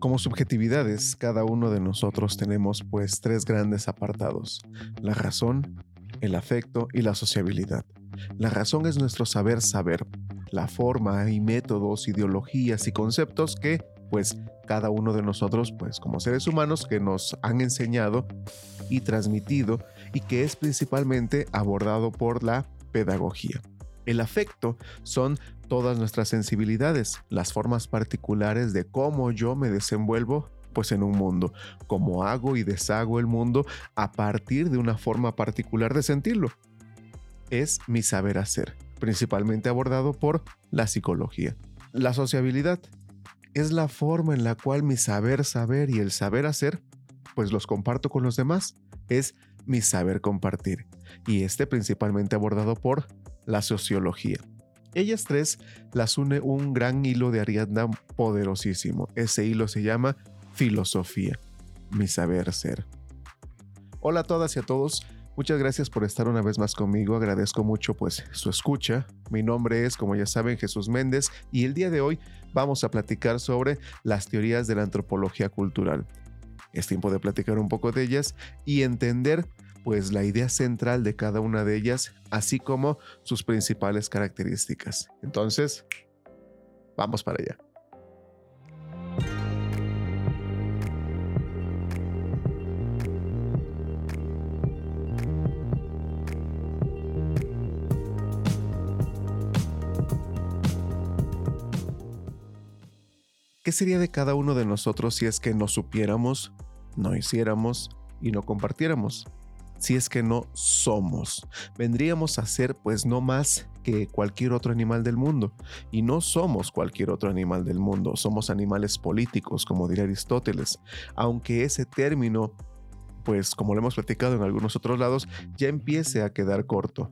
Como subjetividades, cada uno de nosotros tenemos pues tres grandes apartados, la razón, el afecto y la sociabilidad. La razón es nuestro saber saber, la forma y métodos, ideologías y conceptos que pues cada uno de nosotros pues como seres humanos que nos han enseñado y transmitido y que es principalmente abordado por la pedagogía. El afecto son todas nuestras sensibilidades, las formas particulares de cómo yo me desenvuelvo pues en un mundo, cómo hago y deshago el mundo a partir de una forma particular de sentirlo. Es mi saber hacer, principalmente abordado por la psicología. La sociabilidad es la forma en la cual mi saber saber y el saber hacer pues los comparto con los demás. Es mi saber compartir. Y este principalmente abordado por la sociología. Ellas tres las une un gran hilo de Ariadna poderosísimo. Ese hilo se llama filosofía, mi saber ser. Hola a todas y a todos. Muchas gracias por estar una vez más conmigo. Agradezco mucho pues su escucha. Mi nombre es, como ya saben, Jesús Méndez y el día de hoy vamos a platicar sobre las teorías de la antropología cultural. Es tiempo de platicar un poco de ellas y entender pues la idea central de cada una de ellas, así como sus principales características. Entonces, vamos para allá. ¿Qué sería de cada uno de nosotros si es que no supiéramos, no hiciéramos y no compartiéramos? Si es que no somos. Vendríamos a ser pues no más que cualquier otro animal del mundo. Y no somos cualquier otro animal del mundo, somos animales políticos, como diría Aristóteles, aunque ese término, pues como lo hemos platicado en algunos otros lados, ya empiece a quedar corto.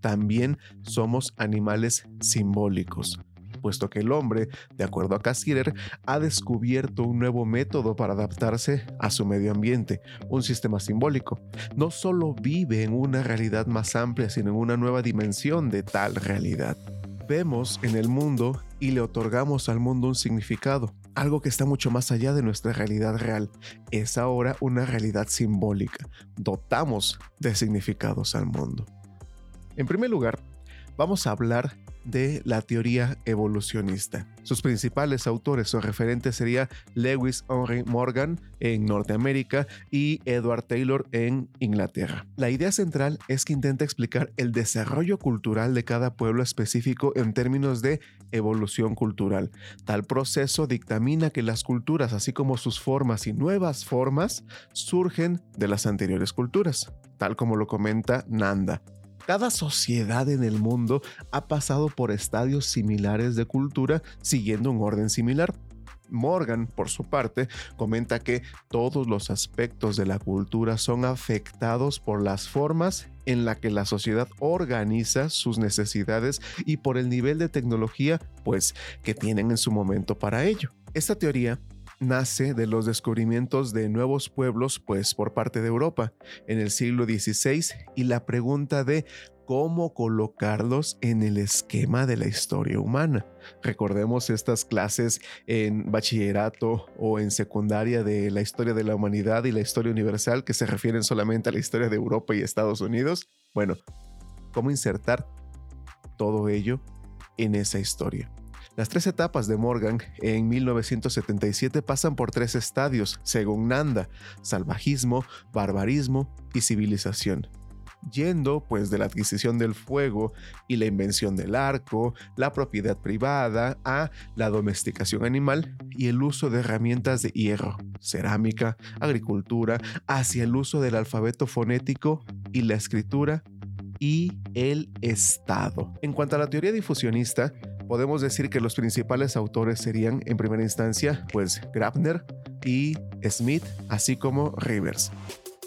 También somos animales simbólicos puesto que el hombre, de acuerdo a Cassirer, ha descubierto un nuevo método para adaptarse a su medio ambiente, un sistema simbólico. No solo vive en una realidad más amplia, sino en una nueva dimensión de tal realidad. Vemos en el mundo y le otorgamos al mundo un significado, algo que está mucho más allá de nuestra realidad real. Es ahora una realidad simbólica. Dotamos de significados al mundo. En primer lugar, vamos a hablar de la teoría evolucionista. Sus principales autores o referentes serían Lewis Henry Morgan en Norteamérica y Edward Taylor en Inglaterra. La idea central es que intenta explicar el desarrollo cultural de cada pueblo específico en términos de evolución cultural. Tal proceso dictamina que las culturas, así como sus formas y nuevas formas, surgen de las anteriores culturas, tal como lo comenta Nanda. Cada sociedad en el mundo ha pasado por estadios similares de cultura siguiendo un orden similar. Morgan, por su parte, comenta que todos los aspectos de la cultura son afectados por las formas en la que la sociedad organiza sus necesidades y por el nivel de tecnología pues que tienen en su momento para ello. Esta teoría nace de los descubrimientos de nuevos pueblos, pues por parte de Europa en el siglo XVI y la pregunta de cómo colocarlos en el esquema de la historia humana. Recordemos estas clases en bachillerato o en secundaria de la historia de la humanidad y la historia universal que se refieren solamente a la historia de Europa y Estados Unidos. Bueno, ¿cómo insertar todo ello en esa historia? Las tres etapas de Morgan en 1977 pasan por tres estadios, según Nanda, salvajismo, barbarismo y civilización yendo pues de la adquisición del fuego y la invención del arco, la propiedad privada, a la domesticación animal y el uso de herramientas de hierro, cerámica, agricultura, hacia el uso del alfabeto fonético y la escritura y el Estado. En cuanto a la teoría difusionista, podemos decir que los principales autores serían en primera instancia pues Grabner y Smith, así como Rivers.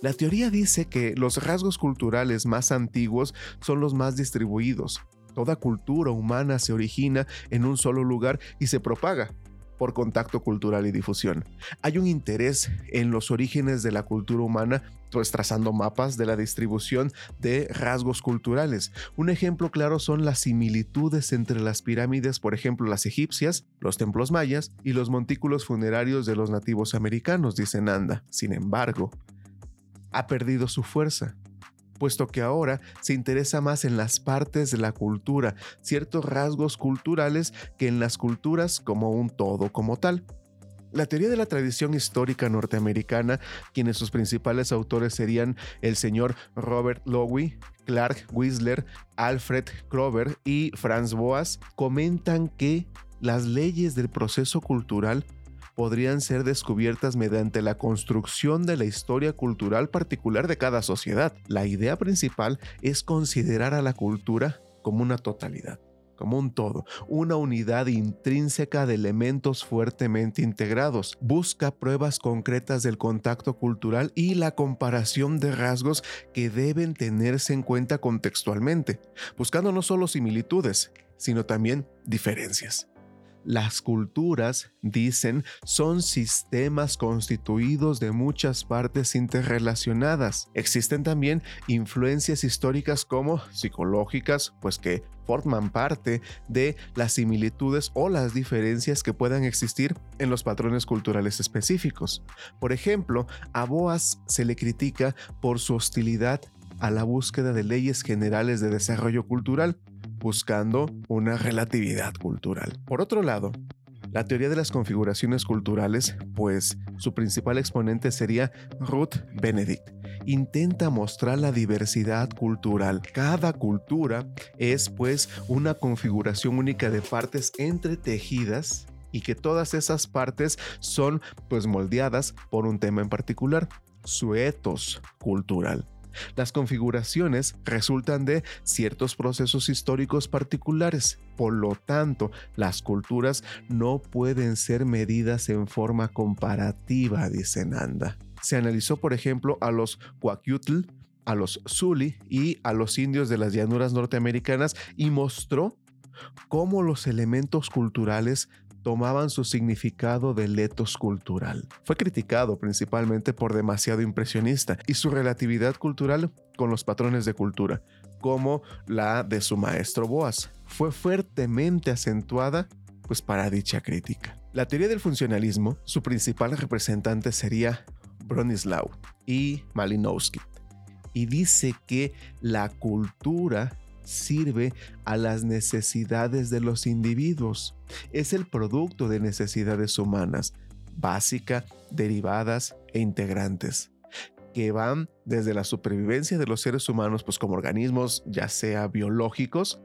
La teoría dice que los rasgos culturales más antiguos son los más distribuidos. Toda cultura humana se origina en un solo lugar y se propaga. Por contacto cultural y difusión. Hay un interés en los orígenes de la cultura humana pues trazando mapas de la distribución de rasgos culturales. Un ejemplo claro son las similitudes entre las pirámides, por ejemplo las egipcias, los templos mayas y los montículos funerarios de los nativos americanos, dice Nanda. Sin embargo, ha perdido su fuerza puesto que ahora se interesa más en las partes de la cultura, ciertos rasgos culturales, que en las culturas como un todo como tal. La teoría de la tradición histórica norteamericana, quienes sus principales autores serían el señor Robert Lowy, Clark Whistler, Alfred Kroeber y Franz Boas, comentan que las leyes del proceso cultural podrían ser descubiertas mediante la construcción de la historia cultural particular de cada sociedad. La idea principal es considerar a la cultura como una totalidad como un todo, una unidad intrínseca de elementos fuertemente integrados. Busca pruebas concretas del contacto cultural y la comparación de rasgos que deben tenerse en cuenta contextualmente, buscando no solo similitudes, sino también diferencias. Las culturas, dicen, son sistemas constituidos de muchas partes interrelacionadas. Existen también influencias históricas como psicológicas, pues que forman parte de las similitudes o las diferencias que puedan existir en los patrones culturales específicos. Por ejemplo, a Boas se le critica por su hostilidad a la búsqueda de leyes generales de desarrollo cultural, buscando una relatividad cultural. Por otro lado, la teoría de las configuraciones culturales, pues su principal exponente sería Ruth Benedict. Intenta mostrar la diversidad cultural. Cada cultura es pues una configuración única de partes entretejidas y que todas esas partes son pues moldeadas por un tema en particular, su etos cultural. Las configuraciones resultan de ciertos procesos históricos particulares, por lo tanto, las culturas no pueden ser medidas en forma comparativa, dice Nanda. Se analizó, por ejemplo, a los Huacyutl, a los Zuli y a los indios de las llanuras norteamericanas y mostró cómo los elementos culturales tomaban su significado de letos cultural. Fue criticado principalmente por demasiado impresionista y su relatividad cultural con los patrones de cultura, como la de su maestro Boas, fue fuertemente acentuada pues para dicha crítica. La teoría del funcionalismo, su principal representante sería Bronislaw y Malinowski, y dice que la cultura sirve a las necesidades de los individuos. Es el producto de necesidades humanas, básicas, derivadas e integrantes que van desde la supervivencia de los seres humanos, pues como organismos ya sea biológicos,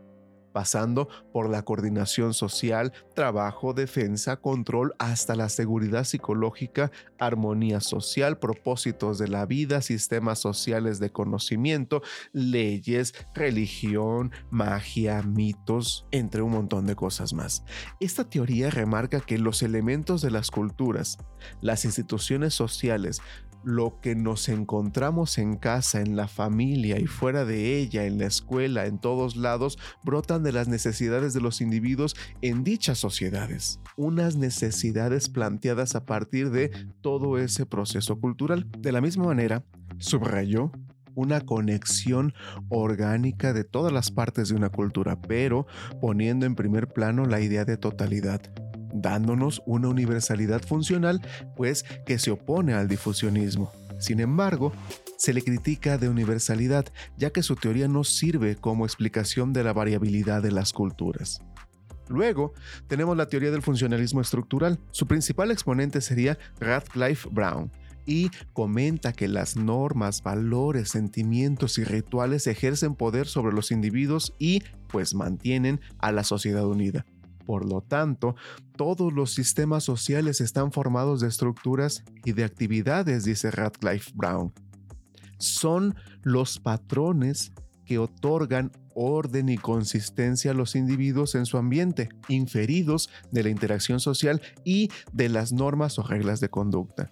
pasando por la coordinación social, trabajo, defensa, control, hasta la seguridad psicológica, armonía social, propósitos de la vida, sistemas sociales de conocimiento, leyes, religión, magia, mitos, entre un montón de cosas más. Esta teoría remarca que los elementos de las culturas, las instituciones sociales, lo que nos encontramos en casa, en la familia y fuera de ella, en la escuela, en todos lados, brotan de las necesidades de los individuos en dichas sociedades. Unas necesidades planteadas a partir de todo ese proceso cultural. De la misma manera, subrayó una conexión orgánica de todas las partes de una cultura, pero poniendo en primer plano la idea de totalidad dándonos una universalidad funcional, pues que se opone al difusionismo. Sin embargo, se le critica de universalidad, ya que su teoría no sirve como explicación de la variabilidad de las culturas. Luego, tenemos la teoría del funcionalismo estructural. Su principal exponente sería Radcliffe Brown, y comenta que las normas, valores, sentimientos y rituales ejercen poder sobre los individuos y pues mantienen a la sociedad unida. Por lo tanto, todos los sistemas sociales están formados de estructuras y de actividades, dice Radcliffe Brown. Son los patrones que otorgan orden y consistencia a los individuos en su ambiente, inferidos de la interacción social y de las normas o reglas de conducta.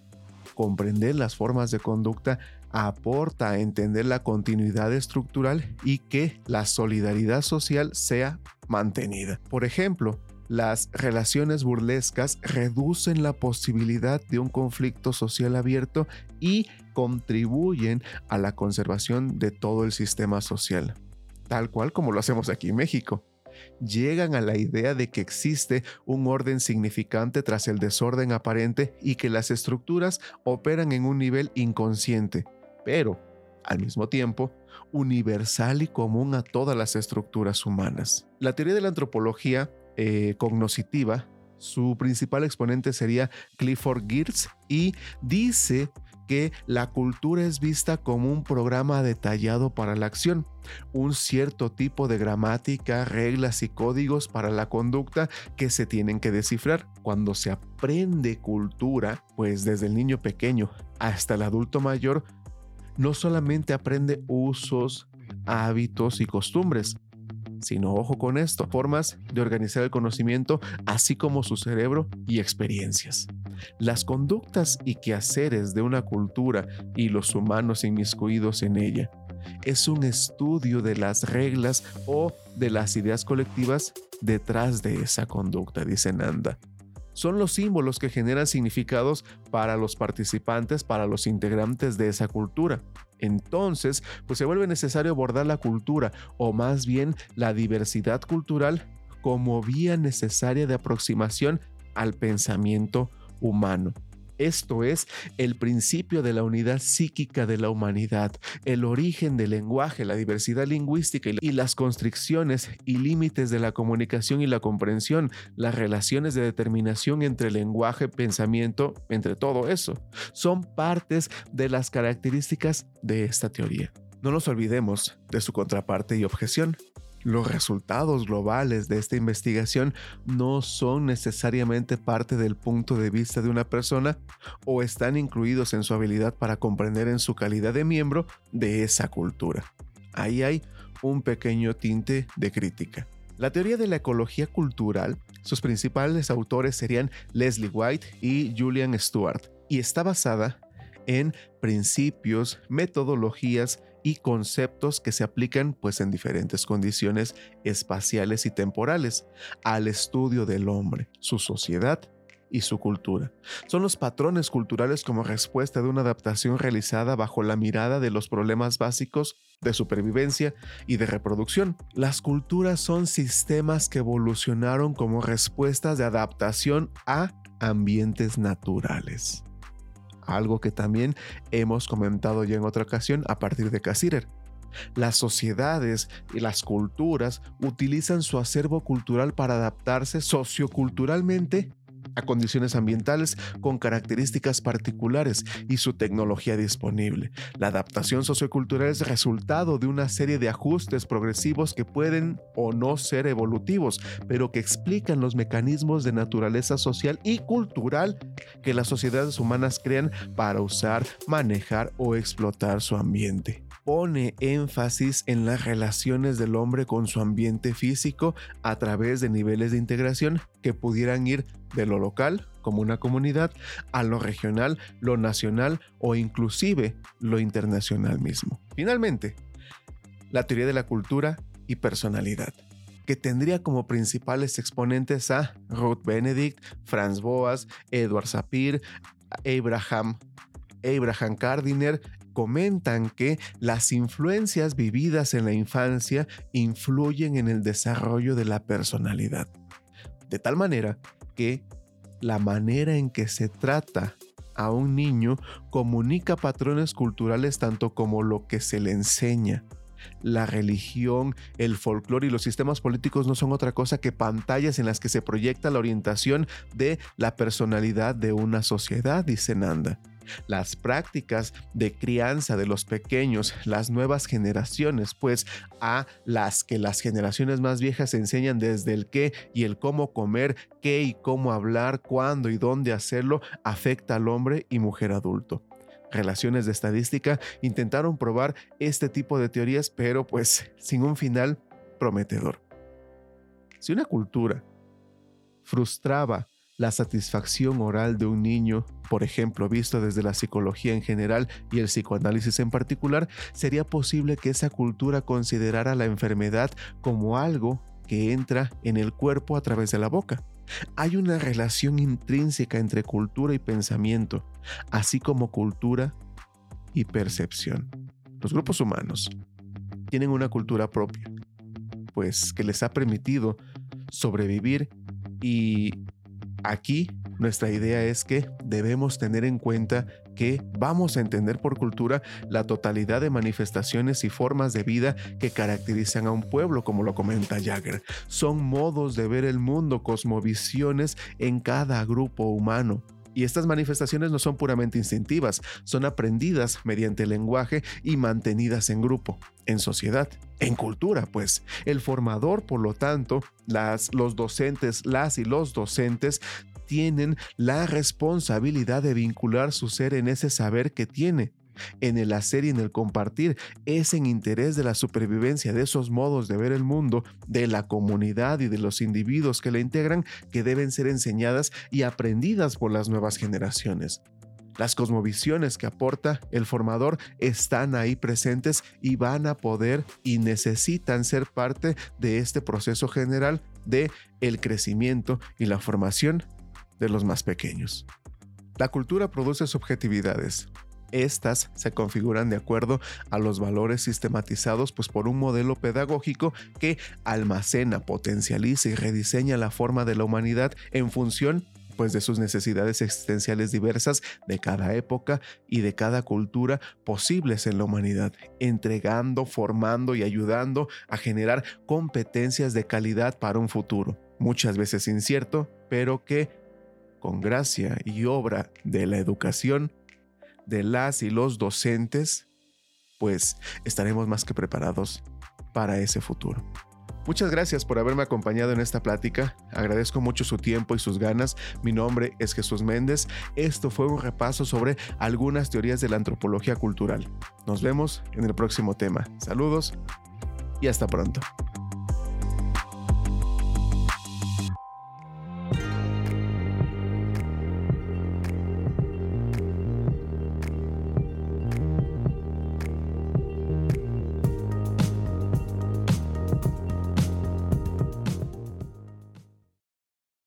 Comprender las formas de conducta aporta a entender la continuidad estructural y que la solidaridad social sea mantenida. Por ejemplo, las relaciones burlescas reducen la posibilidad de un conflicto social abierto y contribuyen a la conservación de todo el sistema social, tal cual como lo hacemos aquí en México. Llegan a la idea de que existe un orden significante tras el desorden aparente y que las estructuras operan en un nivel inconsciente, pero, al mismo tiempo, universal y común a todas las estructuras humanas. La teoría de la antropología eh, cognoscitiva, su principal exponente sería Clifford Geertz y dice que la cultura es vista como un programa detallado para la acción, un cierto tipo de gramática, reglas y códigos para la conducta que se tienen que descifrar. Cuando se aprende cultura, pues desde el niño pequeño hasta el adulto mayor, no solamente aprende usos, hábitos y costumbres, sino ojo con esto, formas de organizar el conocimiento, así como su cerebro y experiencias. Las conductas y quehaceres de una cultura y los humanos inmiscuidos en ella es un estudio de las reglas o de las ideas colectivas detrás de esa conducta, dice Nanda son los símbolos que generan significados para los participantes, para los integrantes de esa cultura. Entonces, pues se vuelve necesario abordar la cultura, o más bien la diversidad cultural, como vía necesaria de aproximación al pensamiento humano. Esto es el principio de la unidad psíquica de la humanidad, el origen del lenguaje, la diversidad lingüística y las constricciones y límites de la comunicación y la comprensión, las relaciones de determinación entre lenguaje, pensamiento, entre todo eso. Son partes de las características de esta teoría. No nos olvidemos de su contraparte y objeción. Los resultados globales de esta investigación no son necesariamente parte del punto de vista de una persona o están incluidos en su habilidad para comprender en su calidad de miembro de esa cultura. Ahí hay un pequeño tinte de crítica. La teoría de la ecología cultural, sus principales autores serían Leslie White y Julian Stewart, y está basada en principios, metodologías y conceptos que se aplican pues en diferentes condiciones espaciales y temporales al estudio del hombre, su sociedad y su cultura. Son los patrones culturales como respuesta de una adaptación realizada bajo la mirada de los problemas básicos de supervivencia y de reproducción. Las culturas son sistemas que evolucionaron como respuestas de adaptación a ambientes naturales algo que también hemos comentado ya en otra ocasión a partir de Cassirer. Las sociedades y las culturas utilizan su acervo cultural para adaptarse socioculturalmente a condiciones ambientales con características particulares y su tecnología disponible. La adaptación sociocultural es resultado de una serie de ajustes progresivos que pueden o no ser evolutivos, pero que explican los mecanismos de naturaleza social y cultural que las sociedades humanas crean para usar, manejar o explotar su ambiente pone énfasis en las relaciones del hombre con su ambiente físico a través de niveles de integración que pudieran ir de lo local, como una comunidad, a lo regional, lo nacional o inclusive lo internacional mismo. Finalmente, la teoría de la cultura y personalidad que tendría como principales exponentes a Ruth Benedict, Franz Boas, Edward Sapir, Abraham, Abraham Gardiner comentan que las influencias vividas en la infancia influyen en el desarrollo de la personalidad. De tal manera que la manera en que se trata a un niño comunica patrones culturales tanto como lo que se le enseña. La religión, el folclore y los sistemas políticos no son otra cosa que pantallas en las que se proyecta la orientación de la personalidad de una sociedad, dice Nanda las prácticas de crianza de los pequeños, las nuevas generaciones, pues a las que las generaciones más viejas enseñan desde el qué y el cómo comer, qué y cómo hablar, cuándo y dónde hacerlo, afecta al hombre y mujer adulto relaciones de estadística intentaron probar este tipo de teorías, pero pues sin un final prometedor. Si una cultura frustraba la satisfacción oral de un niño, por ejemplo, visto desde la psicología en general y el psicoanálisis en particular, sería posible que esa cultura considerara la enfermedad como algo que entra en el cuerpo a través de la boca. Hay una relación intrínseca entre cultura y pensamiento, así como cultura y percepción. Los grupos humanos tienen una cultura propia, pues que les ha permitido sobrevivir y aquí nuestra idea es que debemos tener en cuenta que vamos a entender por cultura la totalidad de manifestaciones y formas de vida que caracterizan a un pueblo, como lo comenta Jagger. Son modos de ver el mundo, cosmovisiones en cada grupo humano. Y estas manifestaciones no son puramente instintivas, son aprendidas mediante lenguaje y mantenidas en grupo, en sociedad, en cultura, pues. El formador, por lo tanto, las, los docentes, las y los docentes tienen la responsabilidad de vincular su ser en ese saber que tiene, en el hacer y en el compartir. Es en interés de la supervivencia de esos modos de ver el mundo, de la comunidad y de los individuos que la integran, que deben ser enseñadas y aprendidas por las nuevas generaciones. Las cosmovisiones que aporta el formador están ahí presentes y van a poder y necesitan ser parte de este proceso general de el crecimiento y la formación de los más pequeños. La cultura produce subjetividades, estas se configuran de acuerdo a los valores sistematizados pues, por un modelo pedagógico que almacena, potencializa y rediseña la forma de la humanidad en función pues, de sus necesidades existenciales diversas de cada época y de cada cultura posibles en la humanidad, entregando, formando y ayudando a generar competencias de calidad para un futuro, muchas veces incierto, pero que con gracia y obra de la educación de las y los docentes, pues estaremos más que preparados para ese futuro. Muchas gracias por haberme acompañado en esta plática. Agradezco mucho su tiempo y sus ganas. Mi nombre es Jesús Méndez. Esto fue un repaso sobre algunas teorías de la antropología cultural. Nos vemos en el próximo tema. Saludos y hasta pronto.